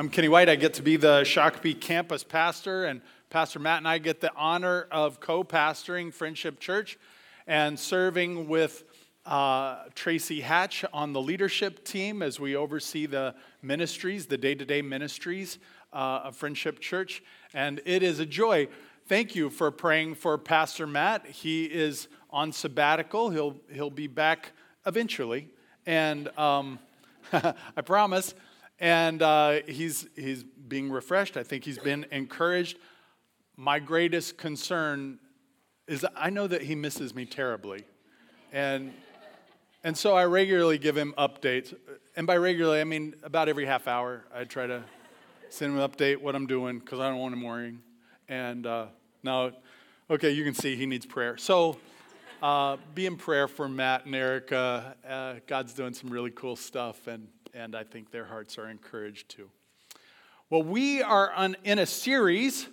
I'm Kenny White. I get to be the Shakopee campus pastor, and Pastor Matt and I get the honor of co pastoring Friendship Church and serving with uh, Tracy Hatch on the leadership team as we oversee the ministries, the day to day ministries uh, of Friendship Church. And it is a joy. Thank you for praying for Pastor Matt. He is on sabbatical, he'll, he'll be back eventually. And um, I promise and uh, he's, he's being refreshed. I think he's been encouraged. My greatest concern is I know that he misses me terribly. And, and so I regularly give him updates. And by regularly, I mean about every half hour. I try to send him an update what I'm doing because I don't want him worrying. And uh, now, okay, you can see he needs prayer. So uh, be in prayer for Matt and Erica. Uh, God's doing some really cool stuff. And and I think their hearts are encouraged too. Well, we are on, in a series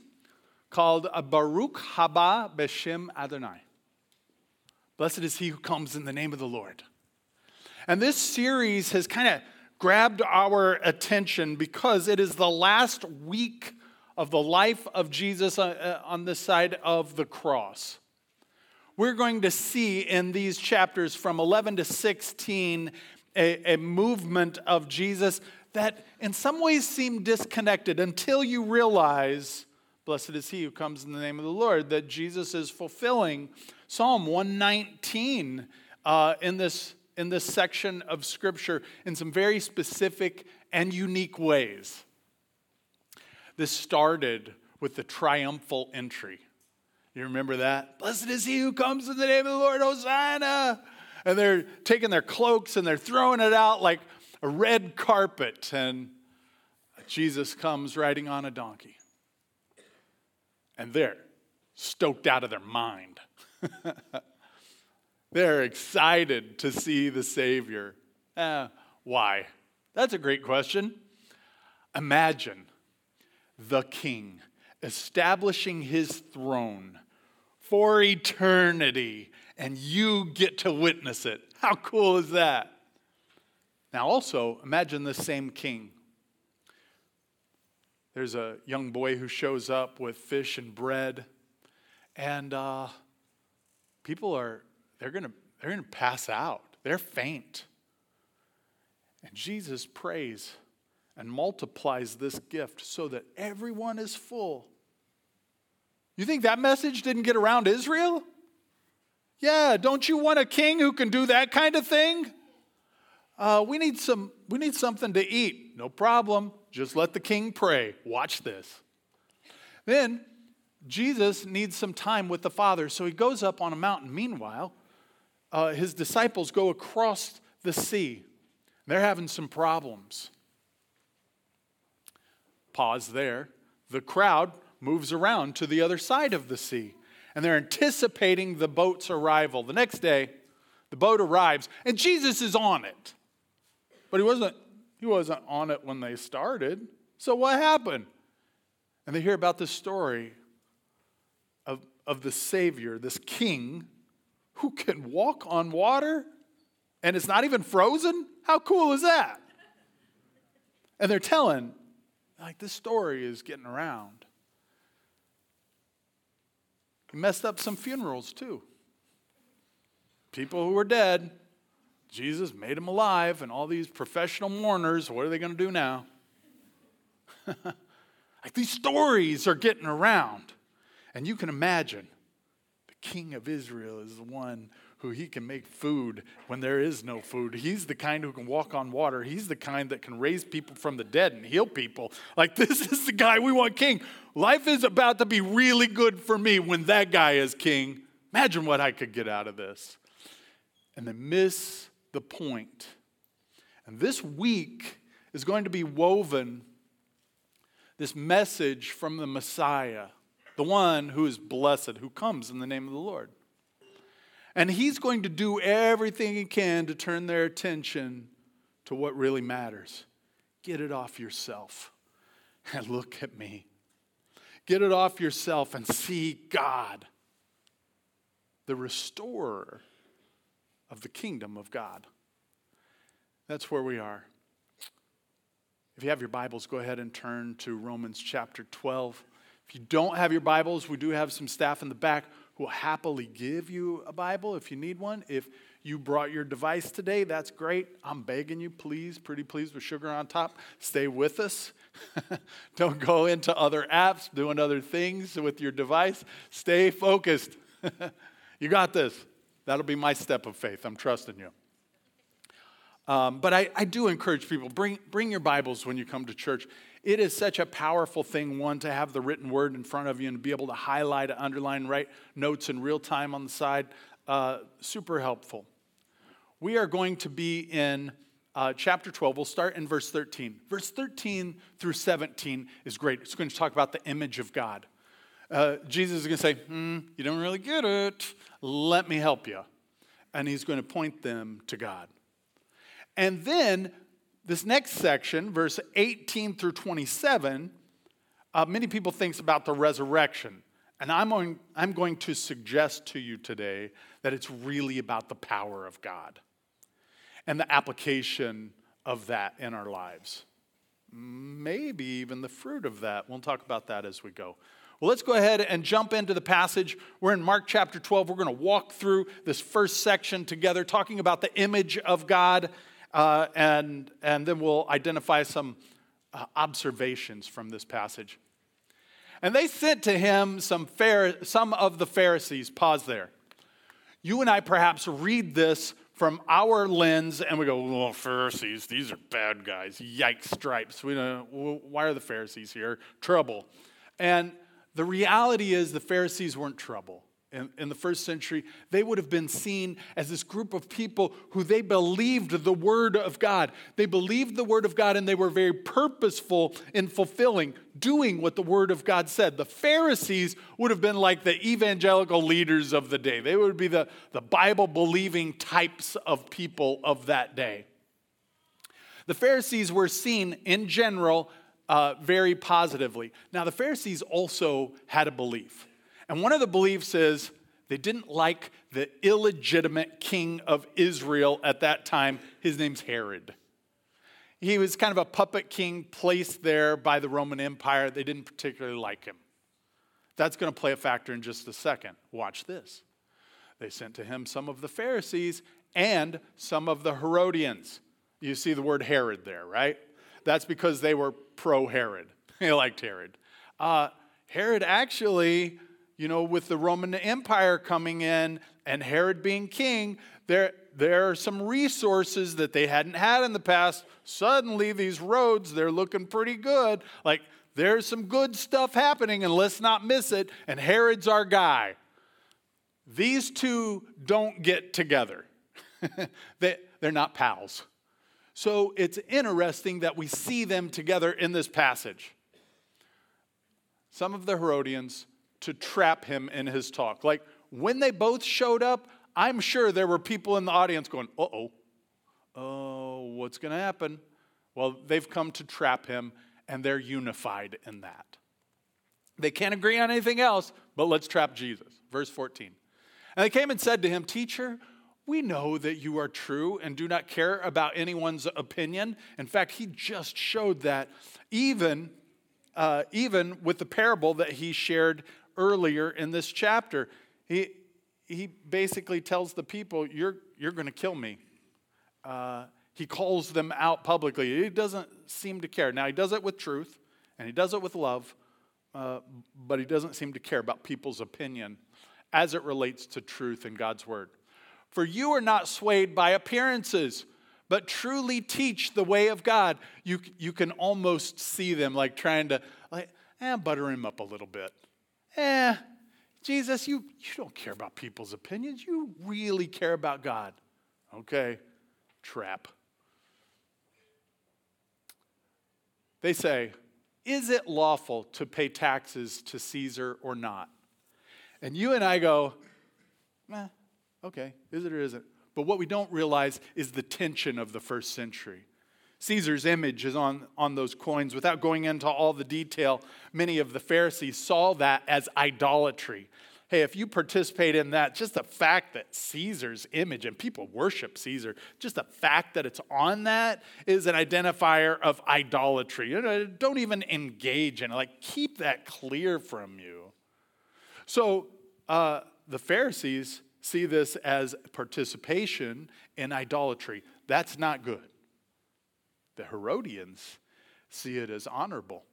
called Baruch Haba B'shem Adonai. Blessed is he who comes in the name of the Lord. And this series has kind of grabbed our attention because it is the last week of the life of Jesus uh, uh, on this side of the cross. We're going to see in these chapters from 11 to 16 a, a movement of Jesus that in some ways seem disconnected until you realize, blessed is he who comes in the name of the Lord, that Jesus is fulfilling Psalm 119 uh, in, this, in this section of Scripture in some very specific and unique ways. This started with the triumphal entry. You remember that? Blessed is he who comes in the name of the Lord, Hosanna and they're taking their cloaks and they're throwing it out like a red carpet. And Jesus comes riding on a donkey. And they're stoked out of their mind. they're excited to see the Savior. Eh, why? That's a great question. Imagine the king establishing his throne for eternity and you get to witness it. How cool is that? Now, also, imagine the same king. There's a young boy who shows up with fish and bread, and uh, people are, they're to they're to pass out. They're faint. And Jesus prays and multiplies this gift so that everyone is full. You think that message didn't get around Israel? Yeah, don't you want a king who can do that kind of thing? Uh, we, need some, we need something to eat. No problem. Just let the king pray. Watch this. Then Jesus needs some time with the Father, so he goes up on a mountain. Meanwhile, uh, his disciples go across the sea. They're having some problems. Pause there. The crowd moves around to the other side of the sea and they're anticipating the boat's arrival. The next day, the boat arrives, and Jesus is on it. But he wasn't, he wasn't on it when they started. So what happened? And they hear about the story of, of the Savior, this king who can walk on water and it's not even frozen. How cool is that? And they're telling, like, this story is getting around. He messed up some funerals too. People who were dead, Jesus made them alive, and all these professional mourners, what are they going to do now? like these stories are getting around. And you can imagine the king of Israel is the one who he can make food when there is no food. He's the kind who can walk on water. He's the kind that can raise people from the dead and heal people. Like, this is the guy we want king. Life is about to be really good for me when that guy is king. Imagine what I could get out of this. And they miss the point. And this week is going to be woven this message from the Messiah, the one who is blessed, who comes in the name of the Lord. And he's going to do everything he can to turn their attention to what really matters. Get it off yourself and look at me. Get it off yourself and see God, the restorer of the kingdom of God. That's where we are. If you have your Bibles, go ahead and turn to Romans chapter 12. If you don't have your Bibles, we do have some staff in the back will happily give you a Bible if you need one. If you brought your device today, that's great. I'm begging you, please, pretty please, with sugar on top, stay with us. don't go into other apps doing other things with your device. Stay focused. you got this. That'll be my step of faith. I'm trusting you. Um, but I, I do encourage people bring, bring your Bibles when you come to church. It is such a powerful thing, one, to have the written word in front of you and be able to highlight, underline, write notes in real time on the side. Uh, super helpful. We are going to be in uh, chapter 12. We'll start in verse 13. Verse 13 through 17 is great. It's going to talk about the image of God. Uh, Jesus is going to say, hmm, You don't really get it. Let me help you. And he's going to point them to God. And then this next section, verse 18 through 27, uh, many people think about the resurrection. And I'm going, I'm going to suggest to you today that it's really about the power of God and the application of that in our lives. Maybe even the fruit of that. We'll talk about that as we go. Well, let's go ahead and jump into the passage. We're in Mark chapter 12. We're going to walk through this first section together, talking about the image of God uh, and, and then we'll identify some uh, observations from this passage. And they sent to him some, some of the Pharisees. Pause there. You and I perhaps read this from our lens and we go, well, Pharisees, these are bad guys. Yikes, stripes. We don't, why are the Pharisees here? Trouble. And the reality is the Pharisees weren't trouble in, in, the first century, they would have been seen as this group of people who they believed the Word of God. They believed the Word of God and they were very purposeful in fulfilling, doing what the Word of God said. The Pharisees would have been like the evangelical leaders of the day, they would be the, the Bible believing types of people of that day. The Pharisees were seen in general uh, very positively. Now, the Pharisees also had a belief. And one of the beliefs is they didn't like the illegitimate king of Israel at that time. His name's Herod. He was kind of a puppet king placed there by the Roman Empire. They didn't particularly like him. That's going to play a factor in just a second. Watch this. They sent to him some of the Pharisees and some of the Herodians. You see the word Herod there, right? That's because they were pro Herod. They liked Herod. Uh, Herod actually you know, with the Roman Empire coming in and Herod being king, there, there are some resources that they hadn't had in the past. Suddenly, these roads, they're looking pretty good. Like, there's some good stuff happening, and let's not miss it. And Herod's our guy. These two don't get together, they, they're not pals. So it's interesting that we see them together in this passage. Some of the Herodians, to trap him in his talk. Like when they both showed up, I'm sure there were people in the audience going, uh oh, oh, what's going to happen? Well, they've come to trap him, and they're unified in that. They can't agree on anything else, but let's trap Jesus. Verse 14. And they came and said to him, Teacher, we know that you are true and do not care about anyone's opinion. In fact, he just showed that even, uh, even with the parable that he shared earlier in this chapter. He, he basically tells the people, You're, you're going to kill me. Uh, he calls them out publicly. He doesn't seem to care. Now, he does it with truth and he does it with love, uh, but he doesn't seem to care about people's opinion as it relates to truth in God's word. For you are not swayed by appearances, but truly teach the way of God. You, you can almost see them like trying to, like, eh, butter him up a little bit eh, Jesus, you, you don't care about people's opinions. You really care about God. Okay, trap. They say, Is it lawful to pay taxes to Caesar or not? And you and I go, eh, okay, is it or isn't? But what we don't realize is the tension of the first century. Caesar's image is on, on those coins. Without going into all the detail, many of the Pharisees saw that as idolatry. Hey, if you participate in that, just the fact that Caesar's image and people worship Caesar, just the fact that it's on that is an identifier of idolatry. Don't even engage in it. Like, keep that clear from you. So uh, the Pharisees see this as participation in idolatry. That's not good. The Herodians see it as honorable.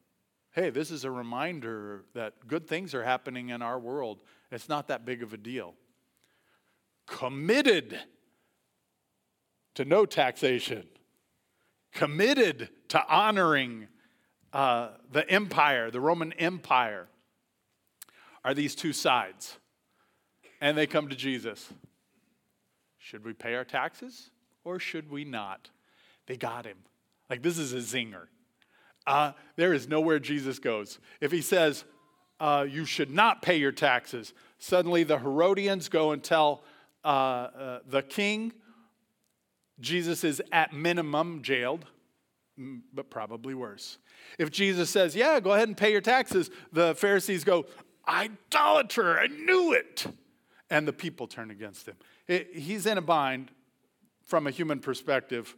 Hey, this is a reminder that good things are happening in our world it's not that big of a deal. Committed to no taxation, committed to honoring uh, the empire, the Roman Empire, are these two sides. And they come to Jesus. Should we pay our taxes or should we not? They got him. Like, this is a zinger. Uh, there is nowhere Jesus goes. If he says, uh, you should not pay your taxes. Suddenly, the Herodians go and tell uh, uh, the king Jesus is at minimum jailed, but probably worse. If Jesus says, Yeah, go ahead and pay your taxes, the Pharisees go, Idolater, I knew it. And the people turn against him. It, he's in a bind from a human perspective.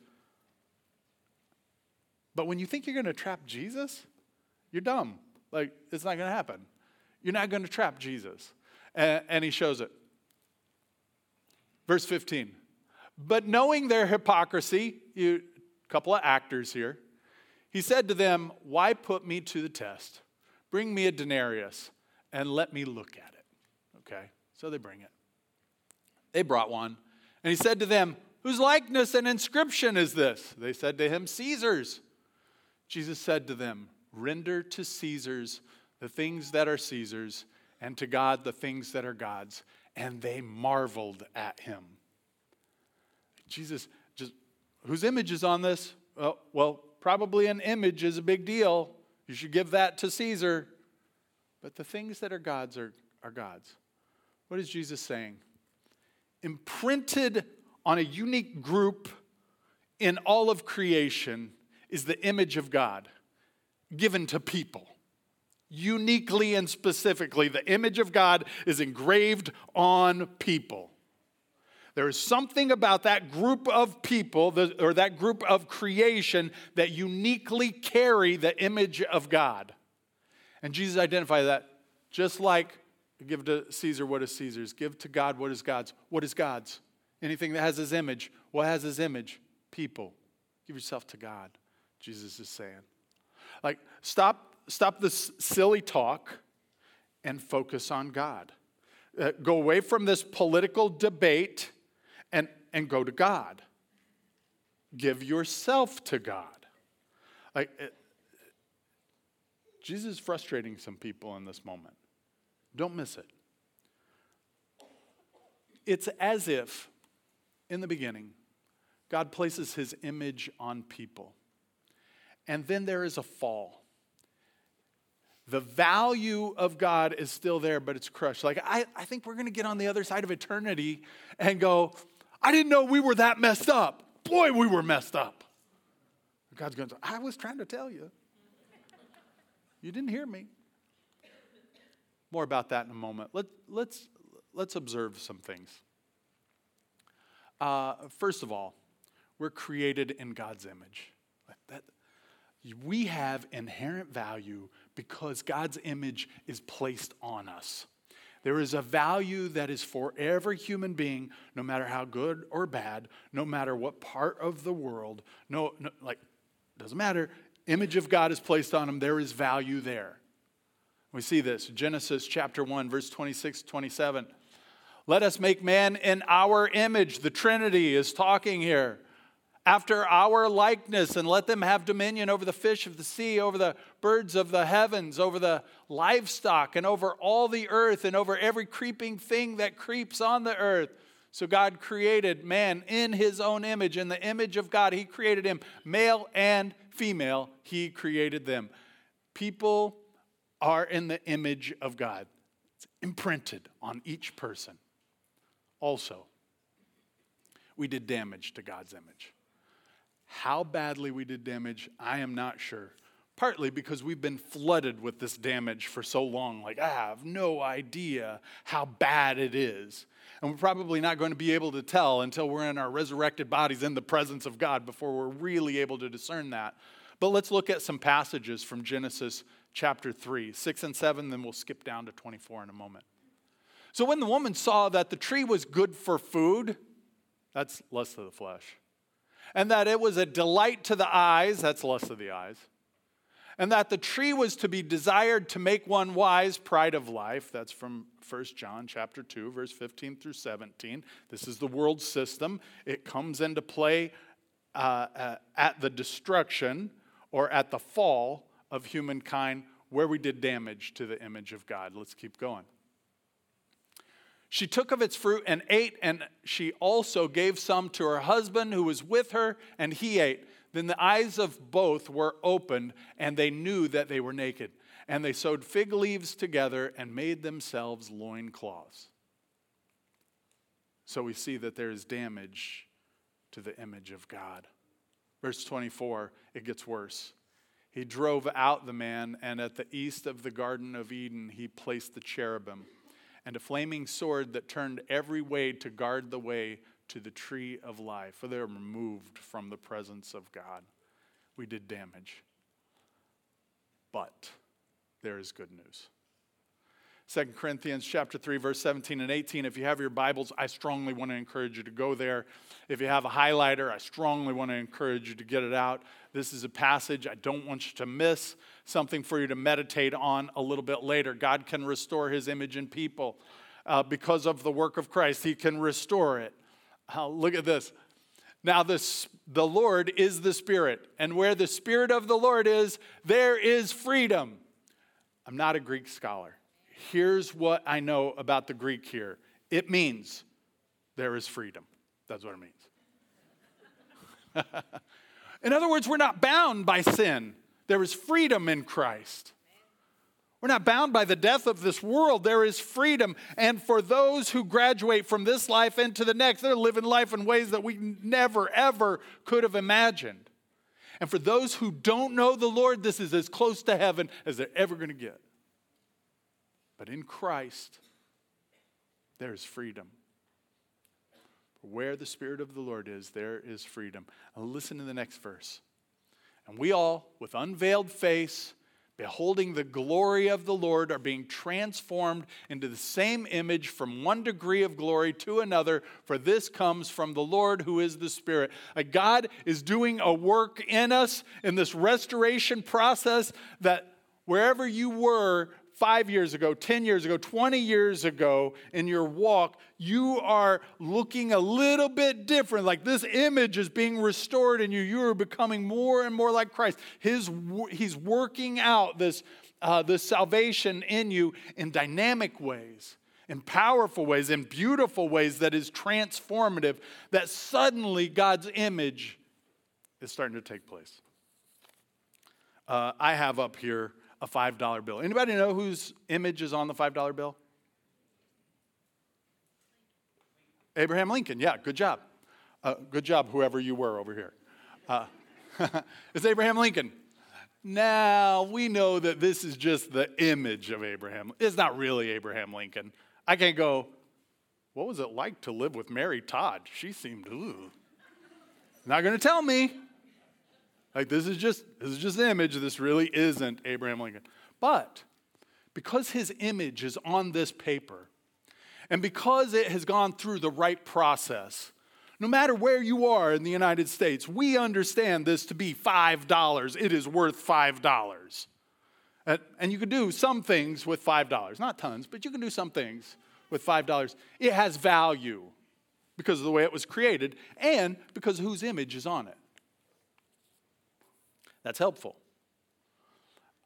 But when you think you're going to trap Jesus, you're dumb. Like, it's not going to happen. You're not going to trap Jesus. And, and he shows it. Verse 15. But knowing their hypocrisy, you couple of actors here, he said to them, Why put me to the test? Bring me a denarius and let me look at it. Okay, so they bring it. They brought one. And he said to them, Whose likeness and inscription is this? They said to him, Caesar's. Jesus said to them, Render to Caesar's the things that are Caesar's, and to God the things that are God's. And they marveled at him. Jesus, just whose image is on this? Well, well, probably an image is a big deal. You should give that to Caesar. But the things that are God's are, are God's. What is Jesus saying? Imprinted on a unique group in all of creation is the image of God given to people. Uniquely and specifically, the image of God is engraved on people. There is something about that group of people, or that group of creation, that uniquely carry the image of God. And Jesus identified that just like give to Caesar what is Caesar's, give to God what is God's. What is God's? Anything that has his image. What has his image? People. Give yourself to God, Jesus is saying. Like, stop, stop this silly talk and focus on God. Uh, go away from this political debate and, and go to God. Give yourself to God. Like, it, Jesus is frustrating some people in this moment. Don't miss it. It's as if, in the beginning, God places his image on people. And then there is a fall. The value of God is still there, but it's crushed. Like, I, I think we're going to get on the other side of eternity and go, I didn't know we were that messed up. Boy, we were messed up. God's going to I was trying to tell you. You didn't hear me. More about that in a moment. Let, let's, let's observe some things. Uh, first of all, we're created in God's image. We have inherent value because God's image is placed on us. There is a value that is for every human being, no matter how good or bad, no matter what part of the world, no, no like, doesn't matter. Image of God is placed on them, there is value there. We see this Genesis chapter 1, verse 26, 27. Let us make man in our image. The Trinity is talking here after our likeness, and let them have dominion over the fish of the sea, over the birds of the heavens, over the livestock, and over all the earth, and over every creeping thing that creeps on the earth. So God created man in his own image. In the image of God, he created him. Male and female, he created them. People are in the image of God, it's imprinted on each person. Also, we did damage to God's image. How badly we did damage, I am not sure. partly because we've been flooded with this damage for so long. Like, I have no idea how bad it is. And we're probably not going to be able to tell until we're in our resurrected bodies in the presence of God before we're really able to discern that. But let's look at some passages from Genesis chapter 3, 6 and 7, then we'll skip down to 24 in a moment. So when the woman saw that the tree was good for food, that's lust of the flesh, and that it was a delight to the eyes, that's lust of the eyes, and that the tree was to be desired to make one wise, pride of life, that's from 1 John chapter 2, verse 15 through 17. This is the world system. It comes into play uh, uh, at the destruction or at the fall of humankind where we did damage to the image of God. Let's keep going. She took of its fruit and ate, and she also gave some to her husband who was with her, and he ate. Then the eyes of both were opened, and they knew that they were naked. And they sewed fig leaves together and made themselves loincloths. So we see that there is damage to the image of God. Verse 24, it gets worse. He drove out the man, and at the east of the Garden of Eden, he placed the cherubim and a flaming sword that turned every way to guard the way to the tree of life, for they are removed from the presence of God. We did damage. But there is good news. 2 Corinthians chapter 3 verse 17 and 18 if you have your bibles I strongly want to encourage you to go there if you have a highlighter I strongly want to encourage you to get it out this is a passage I don't want you to miss something for you to meditate on a little bit later. God can restore his image in people. Uh, because of the work of Christ he can restore it. Uh, look at this. Now this the Lord is the spirit and where the spirit of the Lord is there is freedom. I'm not a Greek scholar. Here's what I know about the Greek here. It means there is freedom. That's what it means. in other words, we're not bound by sin, there is freedom in Christ. We're not bound by the death of this world. There is freedom. And for those who graduate from this life into the next, they're living life in ways that we never, ever could have imagined. And for those who don't know the Lord, this is as close to heaven as they're ever going to get. But in Christ, there is freedom. Where the Spirit of the Lord is, there is freedom. And listen to the next verse. And we all, with unveiled face, beholding the glory of the Lord, are being transformed into the same image from one degree of glory to another, for this comes from the Lord who is the Spirit. God is doing a work in us in this restoration process that wherever you were five years ago, 10 years ago, 20 years ago in your walk, you are looking a little bit different. Like this image is being restored in you. You are becoming more and more like Christ. His, he's working out this, uh, this salvation in you in dynamic ways. In powerful ways, in beautiful ways that is transformative, that suddenly God's image is starting to take place. Uh, I have up here a $5 bill. Anybody know whose image is on the $5 bill? Abraham Lincoln. Yeah, good job. Uh, good job, whoever you were over here. Uh, it's Abraham Lincoln. Now, we know that this is just the image of Abraham. It's not really Abraham Lincoln. I can't go, what was it like to live with Mary Todd? She seemed, ooh. Not going to tell me. Like this is just this is just an image. This really isn't Abraham Lincoln. But because his image is on this paper, and because it has gone through the right process, no matter where you are in the United States, we understand this to be $5. It is worth $5. And you can do some things with $5. Not tons, but you can do some things with $5. It has value because of the way it was created and because whose image is on it. That's helpful.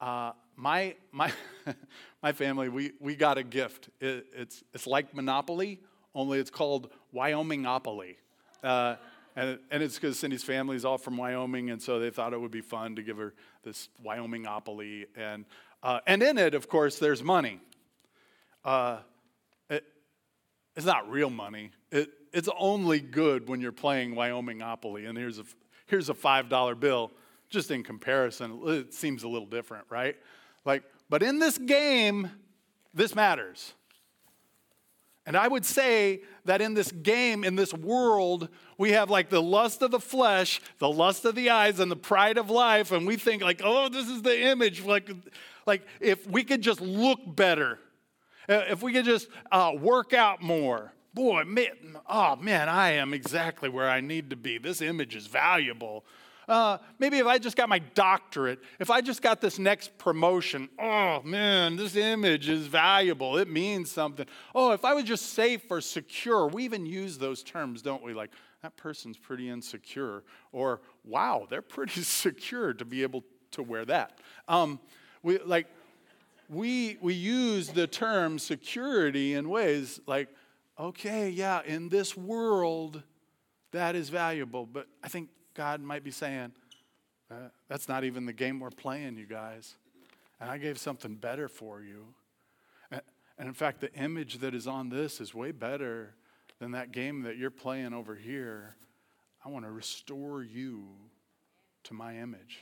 Uh, my, my, my family, we, we got a gift. It, it's, it's like Monopoly, only it's called Wyomingopoly. Uh, and, and it's because Cindy's family is all from Wyoming, and so they thought it would be fun to give her this Wyomingopoly. And, uh, and in it, of course, there's money. Uh, it, it's not real money. It, it's only good when you're playing Wyomingopoly. And here's a, here's a $5 bill just in comparison, it seems a little different, right? Like, but in this game, this matters. And I would say that in this game, in this world, we have like the lust of the flesh, the lust of the eyes, and the pride of life. And we think, like, oh, this is the image. Like, like if we could just look better, if we could just uh, work out more. Boy, man, oh man, I am exactly where I need to be. This image is valuable. Uh, maybe if I just got my doctorate, if I just got this next promotion, oh man, this image is valuable. It means something. Oh, if I was just safe or secure, we even use those terms, don't we? Like, that person's pretty insecure, or wow, they're pretty secure to be able to wear that. Um, we like we we use the term security in ways like, okay, yeah, in this world, that is valuable, but I think God might be saying, uh, that's not even the game we're playing, you guys. And I gave something better for you. And, and in fact, the image that is on this is way better than that game that you're playing over here. I want to restore you to my image,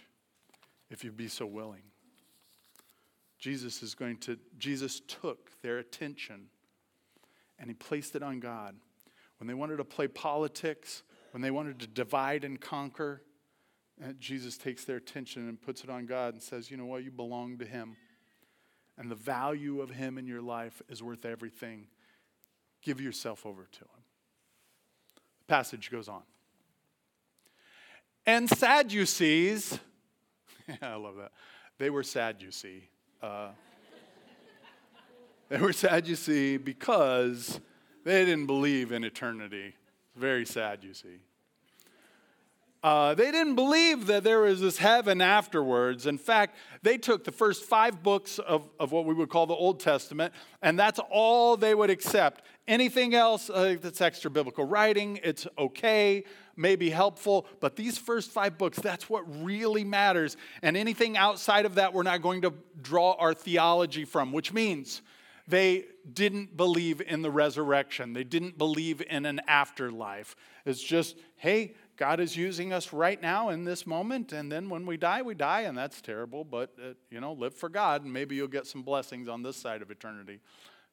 if you'd be so willing. Jesus is going to, Jesus took their attention and he placed it on God. When they wanted to play politics, when they wanted to divide and conquer, and uh, Jesus takes their attention and puts it on God and says, You know what? You belong to Him. And the value of Him in your life is worth everything. Give yourself over to Him. The passage goes on. And Sadducees, yeah, I love that. They were sad, you see. Uh, they were sad, you see, because they didn't believe in eternity. Very sad, you see. Uh, they didn't believe that there was this heaven afterwards. In fact, they took the first five books of, of what we would call the Old Testament, and that's all they would accept. Anything else uh, that's extra biblical writing, it's okay, maybe helpful, but these first five books, that's what really matters. And anything outside of that, we're not going to draw our theology from, which means they didn't believe in the resurrection. They didn't believe in an afterlife. It's just, hey, God is using us right now in this moment, and then when we die, we die, and that's terrible, but, uh, you know, live for God, and maybe you'll get some blessings on this side of eternity.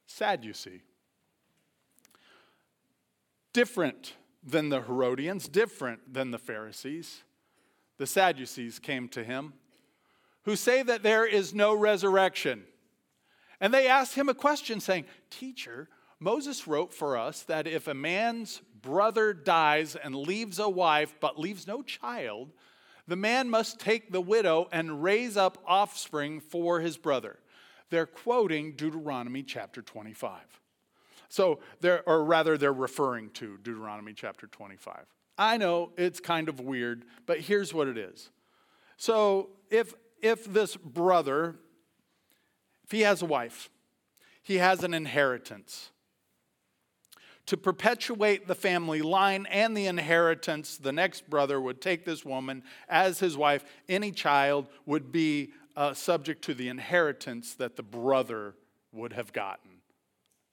Sad, you see. Different than the Herodians, different than the Pharisees. The Sadducees came to him, who say that there is no resurrection. And they asked him a question, saying, Teacher, Moses wrote for us that if a man's brother dies and leaves a wife but leaves no child, the man must take the widow and raise up offspring for his brother. They're quoting Deuteronomy chapter 25. So, they're, or rather, they're referring to Deuteronomy chapter 25. I know it's kind of weird, but here's what it is. So, if, if this brother, if he has a wife, he has an inheritance to perpetuate the family line and the inheritance, the next brother would take this woman as his wife. Any child would be uh, subject to the inheritance that the brother would have gotten.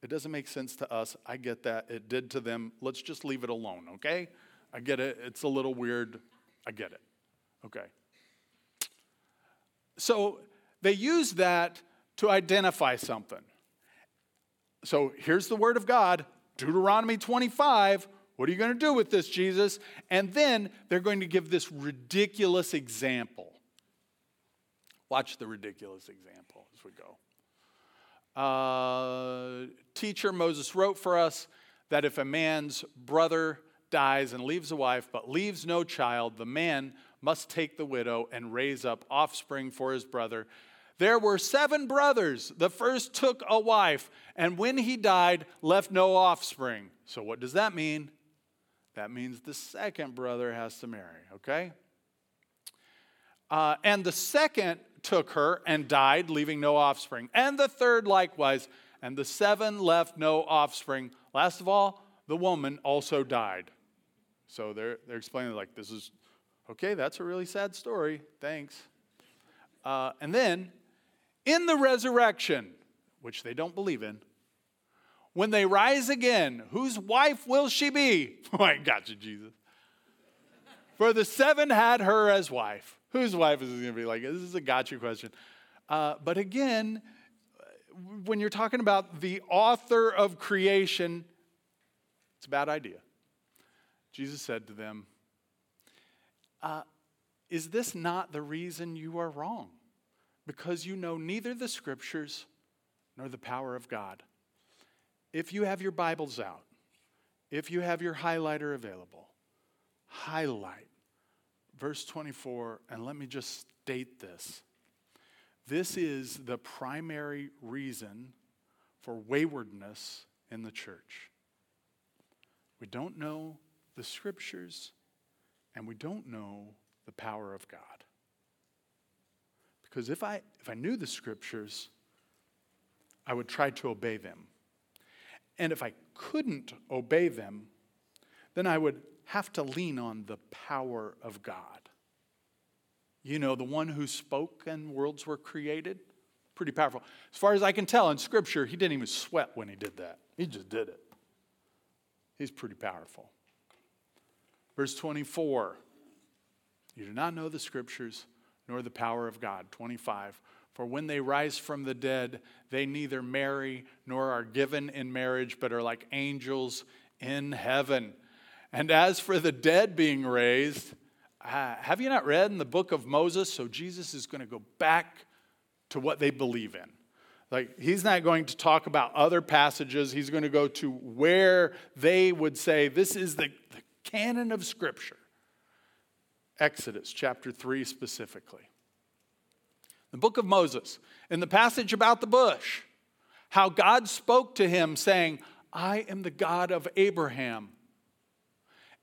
It doesn't make sense to us. I get that. It did to them. Let's just leave it alone, okay? I get it. It's a little weird. I get it. Okay. So they use that to identify something. So here's the word of God Deuteronomy 25. What are you going to do with this, Jesus? And then they're going to give this ridiculous example. Watch the ridiculous example as we go. Uh, teacher Moses wrote for us that if a man's brother dies and leaves a wife but leaves no child, the man must take the widow and raise up offspring for his brother there were seven brothers. The first took a wife, and when he died, left no offspring. So, what does that mean? That means the second brother has to marry, okay? Uh, and the second took her and died, leaving no offspring. And the third likewise. And the seven left no offspring. Last of all, the woman also died. So they're, they're explaining, like, this is, okay, that's a really sad story. Thanks. Uh, and then in the resurrection, which they don't believe in, when they rise again, whose wife will she be? Oh, I got you, Jesus. For the seven had her as wife. Whose wife is going to be like, this is a gotcha question. Uh, but again, when you're talking about the author of creation, it's a bad idea. Jesus said to them, uh, Is this not the reason you are wrong? Because you know neither the scriptures nor the power of God. If you have your Bibles out, if you have your highlighter available, highlight verse 24, and let me just state this. This is the primary reason for waywardness in the church. We don't know the scriptures, and we don't know the power of God. Because if I, if I knew the scriptures, I would try to obey them. And if I couldn't obey them, then I would have to lean on the power of God. You know, the one who spoke and worlds were created. Pretty powerful. As far as I can tell in Scripture, he didn't even sweat when he did that, he just did it. He's pretty powerful. Verse 24 You do not know the Scriptures nor the power of God. 25 For when they rise from the dead, they neither marry nor are given in marriage, but are like angels in heaven. And as for the dead being raised, uh, have you not read in the book of Moses? So Jesus is going to go back to what they believe in. Like, he's not going to talk about other passages. He's going to go to where they would say this is the, the canon of Scripture. Exodus chapter 3 specifically. The book of Moses, in the passage about the bush, how God spoke to him, saying, I am the God of Abraham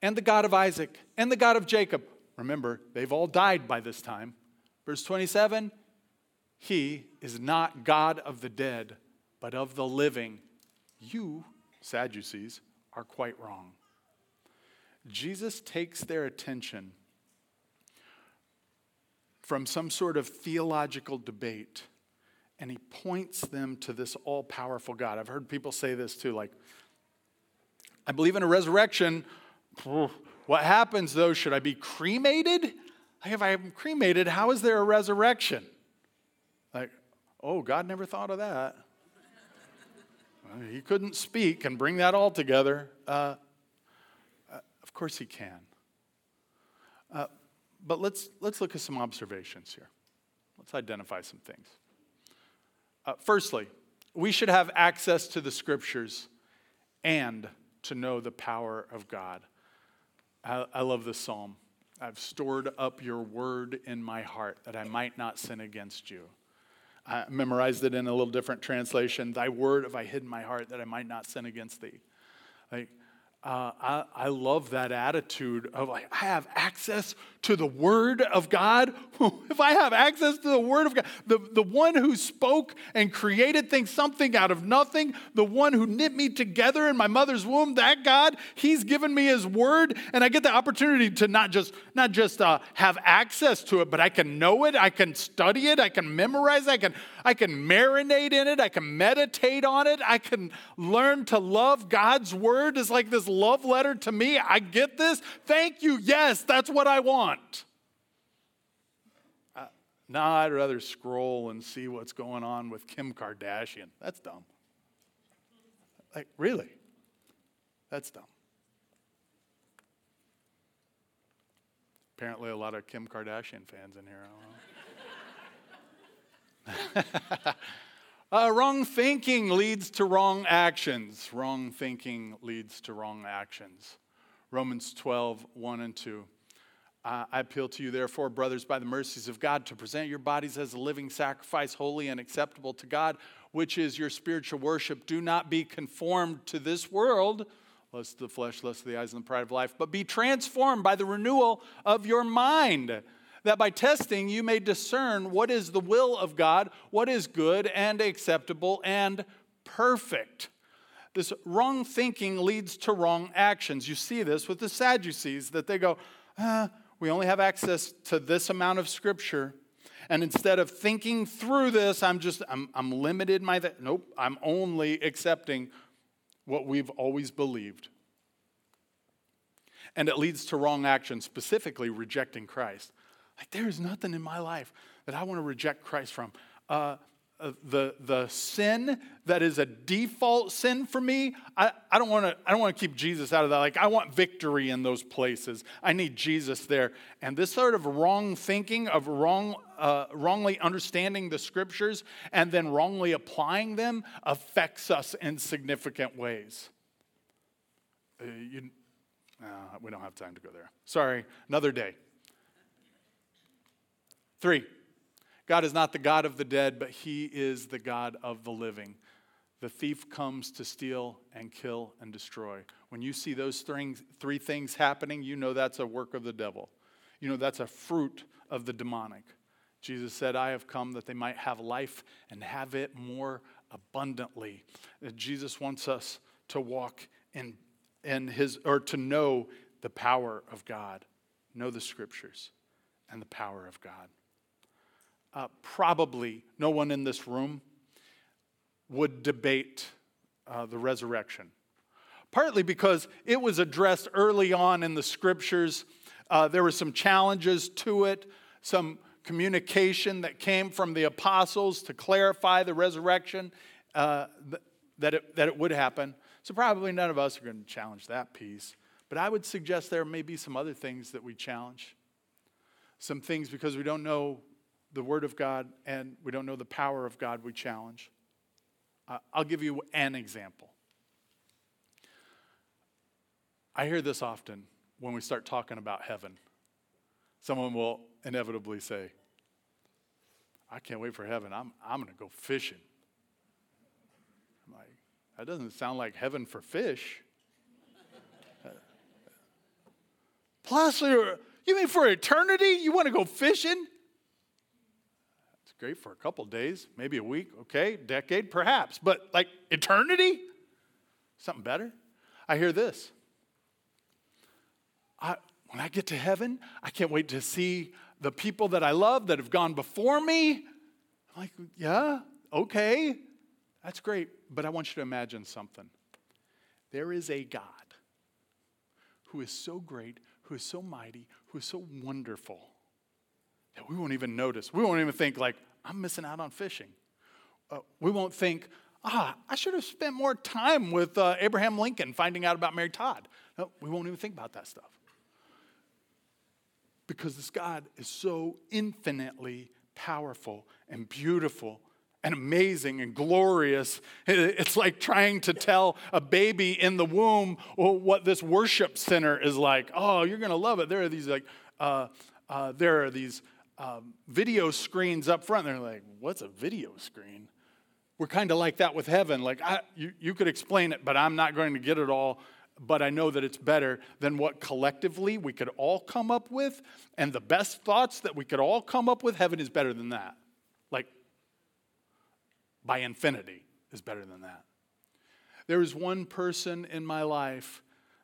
and the God of Isaac and the God of Jacob. Remember, they've all died by this time. Verse 27 He is not God of the dead, but of the living. You, Sadducees, are quite wrong. Jesus takes their attention from some sort of theological debate and he points them to this all powerful God. I've heard people say this too, like, I believe in a resurrection what happens though? Should I be cremated? if I'm cremated, how is there a resurrection? Like, oh, God never thought of that. he couldn't speak and bring that all together. Uh, uh, of course, he can. Uh, but let's, let's look at some observations here. Let's identify some things. Uh, firstly, we should have access to the scriptures and to know the power of God. I, I love this psalm. I've stored up your word in my heart that I might not sin against you. I memorized it in a little different translation. Thy word have I hid in my heart that I might not sin against thee. Like, uh, I, I love that attitude of like, I have access to the Word of God. if I have access to the Word of God, the, the one who spoke and created things, something out of nothing, the one who knit me together in my mother's womb, that God, He's given me His Word, and I get the opportunity to not just not just uh, have access to it, but I can know it, I can study it, I can memorize, it, I can I can marinate in it, I can meditate on it, I can learn to love God's Word. Is like this love letter to me. I get this. Thank you. Yes, that's what I want. Uh, nah, I'd rather scroll and see what's going on with Kim Kardashian. That's dumb. Like, really? That's dumb. Apparently, a lot of Kim Kardashian fans in here. Uh, wrong thinking leads to wrong actions. Wrong thinking leads to wrong actions. Romans 12, 1 and 2. Uh, I appeal to you, therefore, brothers, by the mercies of God, to present your bodies as a living sacrifice, holy and acceptable to God, which is your spiritual worship. Do not be conformed to this world, lust of the flesh, lust of the eyes, and the pride of life, but be transformed by the renewal of your mind that by testing you may discern what is the will of God, what is good and acceptable and perfect. This wrong thinking leads to wrong actions. You see this with the Sadducees, that they go, ah, we only have access to this amount of scripture. And instead of thinking through this, I'm just, I'm, I'm limited my, th- nope, I'm only accepting what we've always believed. And it leads to wrong action, specifically rejecting Christ. Like, there is nothing in my life that I want to reject Christ from. Uh, uh, the, the sin that is a default sin for me, I, I don't want to I don't want to keep Jesus out of that. Like I want victory in those places. I need Jesus there. And this sort of wrong thinking of wrong uh, wrongly understanding the scriptures and then wrongly applying them affects us in significant ways. Uh, you, uh, we don't have time to go there. Sorry, another day. Three. God is not the God of the dead, but He is the God of the living. The thief comes to steal and kill and destroy. When you see those three things happening, you know that's a work of the devil. You know that's a fruit of the demonic. Jesus said, I have come that they might have life and have it more abundantly. Uh, Jesus wants us to walk in, in his, or to know the power of God, know the scriptures and the power of God uh, probably no one in this room would debate uh, the resurrection. Partly because it was addressed early on in the scriptures. Uh, there were some challenges to it, some communication that came from the apostles to clarify the resurrection, uh, that, it, that it would happen. So, probably none of us are going to challenge that piece. But I would suggest there may be some other things that we challenge. Some things because we don't know the Word of God and we don't know the power of God, we challenge. Uh, I'll give you an example. I hear this often when we start talking about heaven. Someone will inevitably say, I can't wait for heaven. I'm, I'm going to go fishing. I'm like, that doesn't sound like heaven for fish. Plus, you mean for eternity? You want to go fishing? Great for a couple days, maybe a week, okay, decade, perhaps, but like eternity? Something better? I hear this. I, when I get to heaven, I can't wait to see the people that I love that have gone before me. I'm like, yeah, okay, that's great, but I want you to imagine something. There is a God who is so great, who is so mighty, who is so wonderful that we won't even notice. We won't even think, like, I'm missing out on fishing. Uh, we won't think, ah, I should have spent more time with uh, Abraham Lincoln finding out about Mary Todd. No, we won't even think about that stuff. Because this God is so infinitely powerful and beautiful and amazing and glorious. It's like trying to tell a baby in the womb what this worship center is like. Oh, you're going to love it. There are these like, uh, uh, there are these um, video screens up front. They're like, what's a video screen? We're kind of like that with heaven. Like, I, you, you could explain it, but I'm not going to get it all. But I know that it's better than what collectively we could all come up with. And the best thoughts that we could all come up with, heaven is better than that. Like, by infinity is better than that. There is one person in my life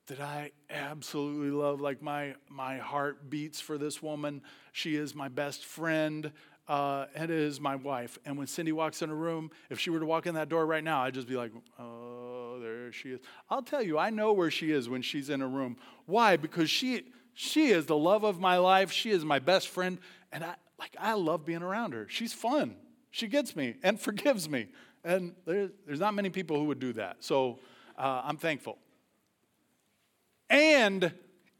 that I absolutely love. Like my my heart beats for this woman. She is my best friend. Uh, and is my wife. And when Cindy walks in a room, if she were to walk in that door right now, I'd just be like, oh, there she is. I'll tell you, I know where she is when she's in a room. Why? Because she she is the love of my life. She is my best friend, and I like I love being around her. She's fun. She gets me and forgives me, and there, there's not many people who would do that. So uh, I'm thankful. And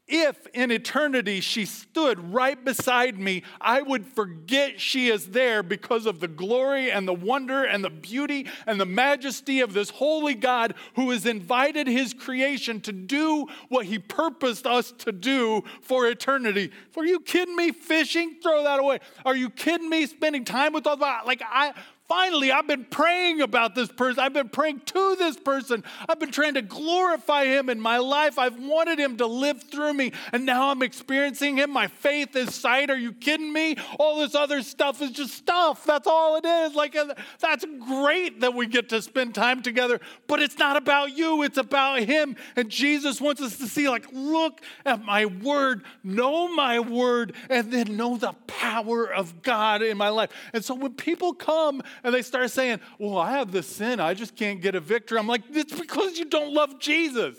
if in eternity she stood right beside me, I would forget she is there because of the glory and the wonder and the beauty and the majesty of this holy God who has invited his creation to do what he purposed us to do for eternity. Are you kidding me? Fishing? Throw that away. Are you kidding me? Spending time with all that? Like, I, Finally, I've been praying about this person. I've been praying to this person. I've been trying to glorify him in my life. I've wanted him to live through me, and now I'm experiencing him. My faith is sight. Are you kidding me? All this other stuff is just stuff. That's all it is. Like, uh, that's great that we get to spend time together, but it's not about you, it's about him. And Jesus wants us to see, like, look at my word, know my word, and then know the power of God in my life. And so when people come, and they start saying, Well, I have this sin, I just can't get a victory. I'm like, It's because you don't love Jesus.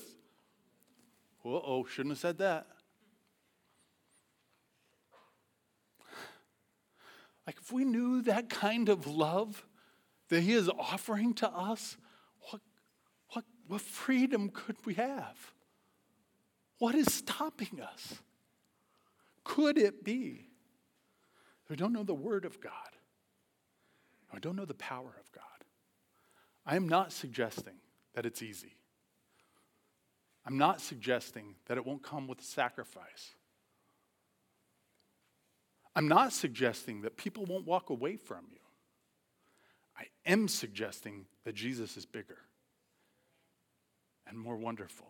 Uh oh, shouldn't have said that. Like, if we knew that kind of love that He is offering to us, what, what, what freedom could we have? What is stopping us? Could it be we don't know the Word of God? I don't know the power of God. I am not suggesting that it's easy. I'm not suggesting that it won't come with sacrifice. I'm not suggesting that people won't walk away from you. I am suggesting that Jesus is bigger and more wonderful.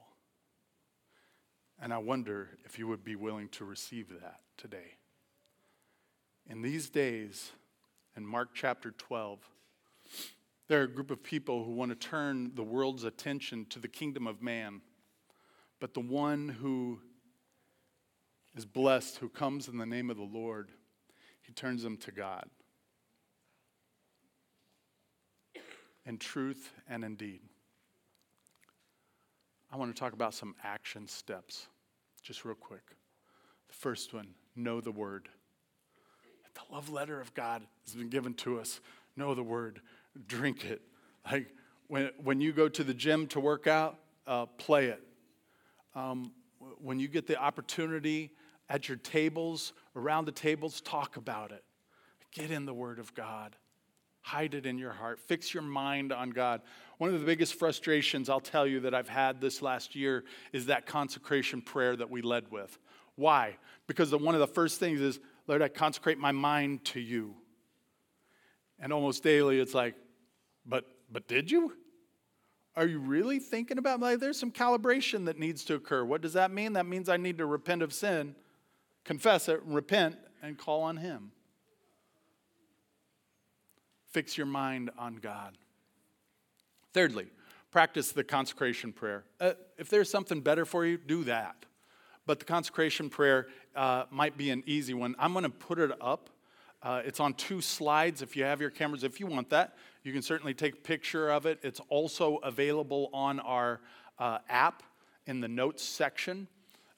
And I wonder if you would be willing to receive that today. In these days, in Mark chapter 12, there are a group of people who want to turn the world's attention to the kingdom of man. But the one who is blessed, who comes in the name of the Lord, he turns them to God. In truth and in deed. I want to talk about some action steps, just real quick. The first one know the word. The love letter of God has been given to us. Know the word, drink it. Like when, when you go to the gym to work out, uh, play it. Um, when you get the opportunity at your tables, around the tables, talk about it. Get in the Word of God. Hide it in your heart. Fix your mind on God. One of the biggest frustrations I'll tell you that I've had this last year is that consecration prayer that we led with. Why? Because the, one of the first things is, Lord, I consecrate my mind to you. And almost daily it's like, but but did you? Are you really thinking about like there's some calibration that needs to occur. What does that mean? That means I need to repent of sin, confess it, repent, and call on him. Fix your mind on God. Thirdly, practice the consecration prayer. Uh, if there's something better for you, do that. But the consecration prayer uh, might be an easy one. I'm going to put it up. Uh, it's on two slides if you have your cameras. If you want that, you can certainly take a picture of it. It's also available on our uh, app in the notes section.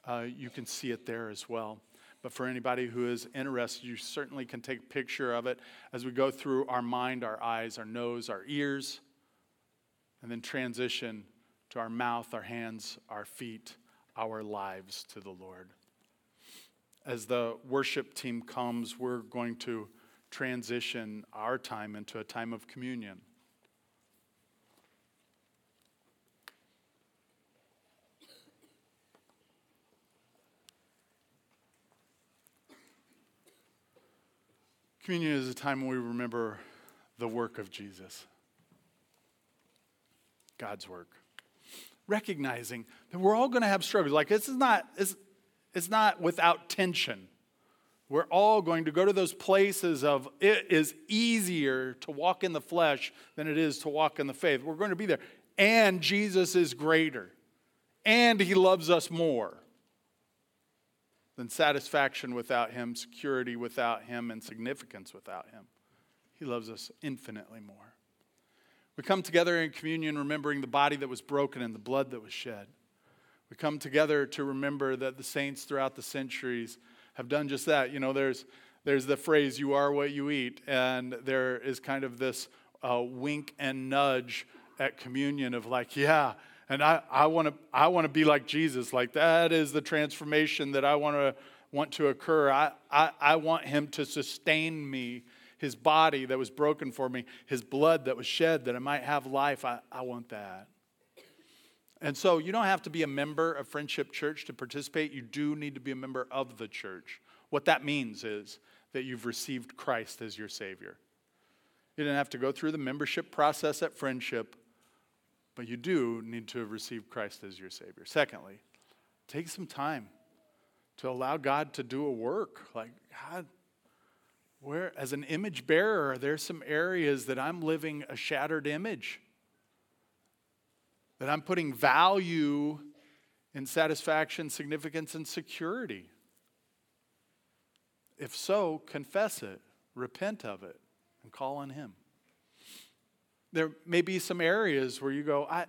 Uh, you can see it there as well. But for anybody who is interested, you certainly can take a picture of it as we go through our mind, our eyes, our nose, our ears, and then transition to our mouth, our hands, our feet, our lives to the Lord. As the worship team comes, we're going to transition our time into a time of communion. Communion is a time when we remember the work of Jesus, God's work. Recognizing that we're all going to have struggles. Like, this is not, it's not without tension. We're all going to go to those places of it is easier to walk in the flesh than it is to walk in the faith. We're going to be there. And Jesus is greater. And he loves us more than satisfaction without him, security without him, and significance without him. He loves us infinitely more. We come together in communion remembering the body that was broken and the blood that was shed. We come together to remember that the saints throughout the centuries have done just that. You know, there's, there's the phrase, you are what you eat, and there is kind of this uh, wink and nudge at communion of like, yeah, and I, I want to I want to be like Jesus. Like that is the transformation that I want to want to occur. I, I, I want him to sustain me, his body that was broken for me, his blood that was shed that I might have life. I, I want that. And so you don't have to be a member of Friendship Church to participate. You do need to be a member of the church. What that means is that you've received Christ as your Savior. You didn't have to go through the membership process at Friendship, but you do need to have received Christ as your Savior. Secondly, take some time to allow God to do a work. Like, God, where, as an image bearer, are there some areas that I'm living a shattered image? That I'm putting value in satisfaction, significance, and security? If so, confess it, repent of it, and call on Him. There may be some areas where you go, I,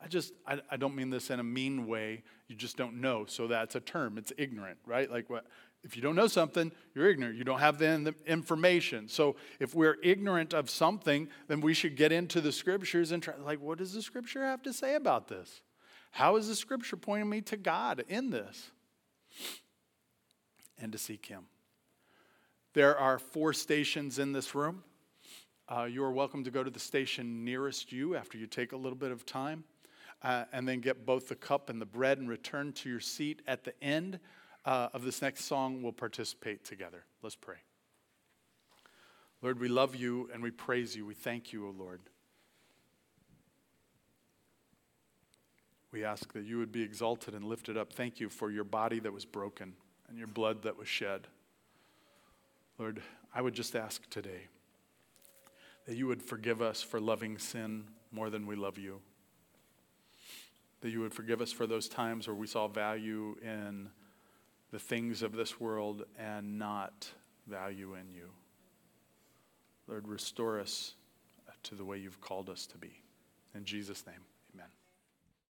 I just, I, I don't mean this in a mean way. You just don't know. So that's a term. It's ignorant, right? Like what? If you don't know something, you're ignorant. You don't have the information. So if we're ignorant of something, then we should get into the scriptures and try, like, what does the scripture have to say about this? How is the scripture pointing me to God in this? And to seek Him. There are four stations in this room. Uh, you are welcome to go to the station nearest you after you take a little bit of time, uh, and then get both the cup and the bread and return to your seat at the end uh, of this next song. We'll participate together. Let's pray. Lord, we love you and we praise you. We thank you, O Lord. We ask that you would be exalted and lifted up. Thank you for your body that was broken and your blood that was shed. Lord, I would just ask today that you would forgive us for loving sin more than we love you. That you would forgive us for those times where we saw value in the things of this world and not value in you. Lord, restore us to the way you've called us to be. In Jesus' name.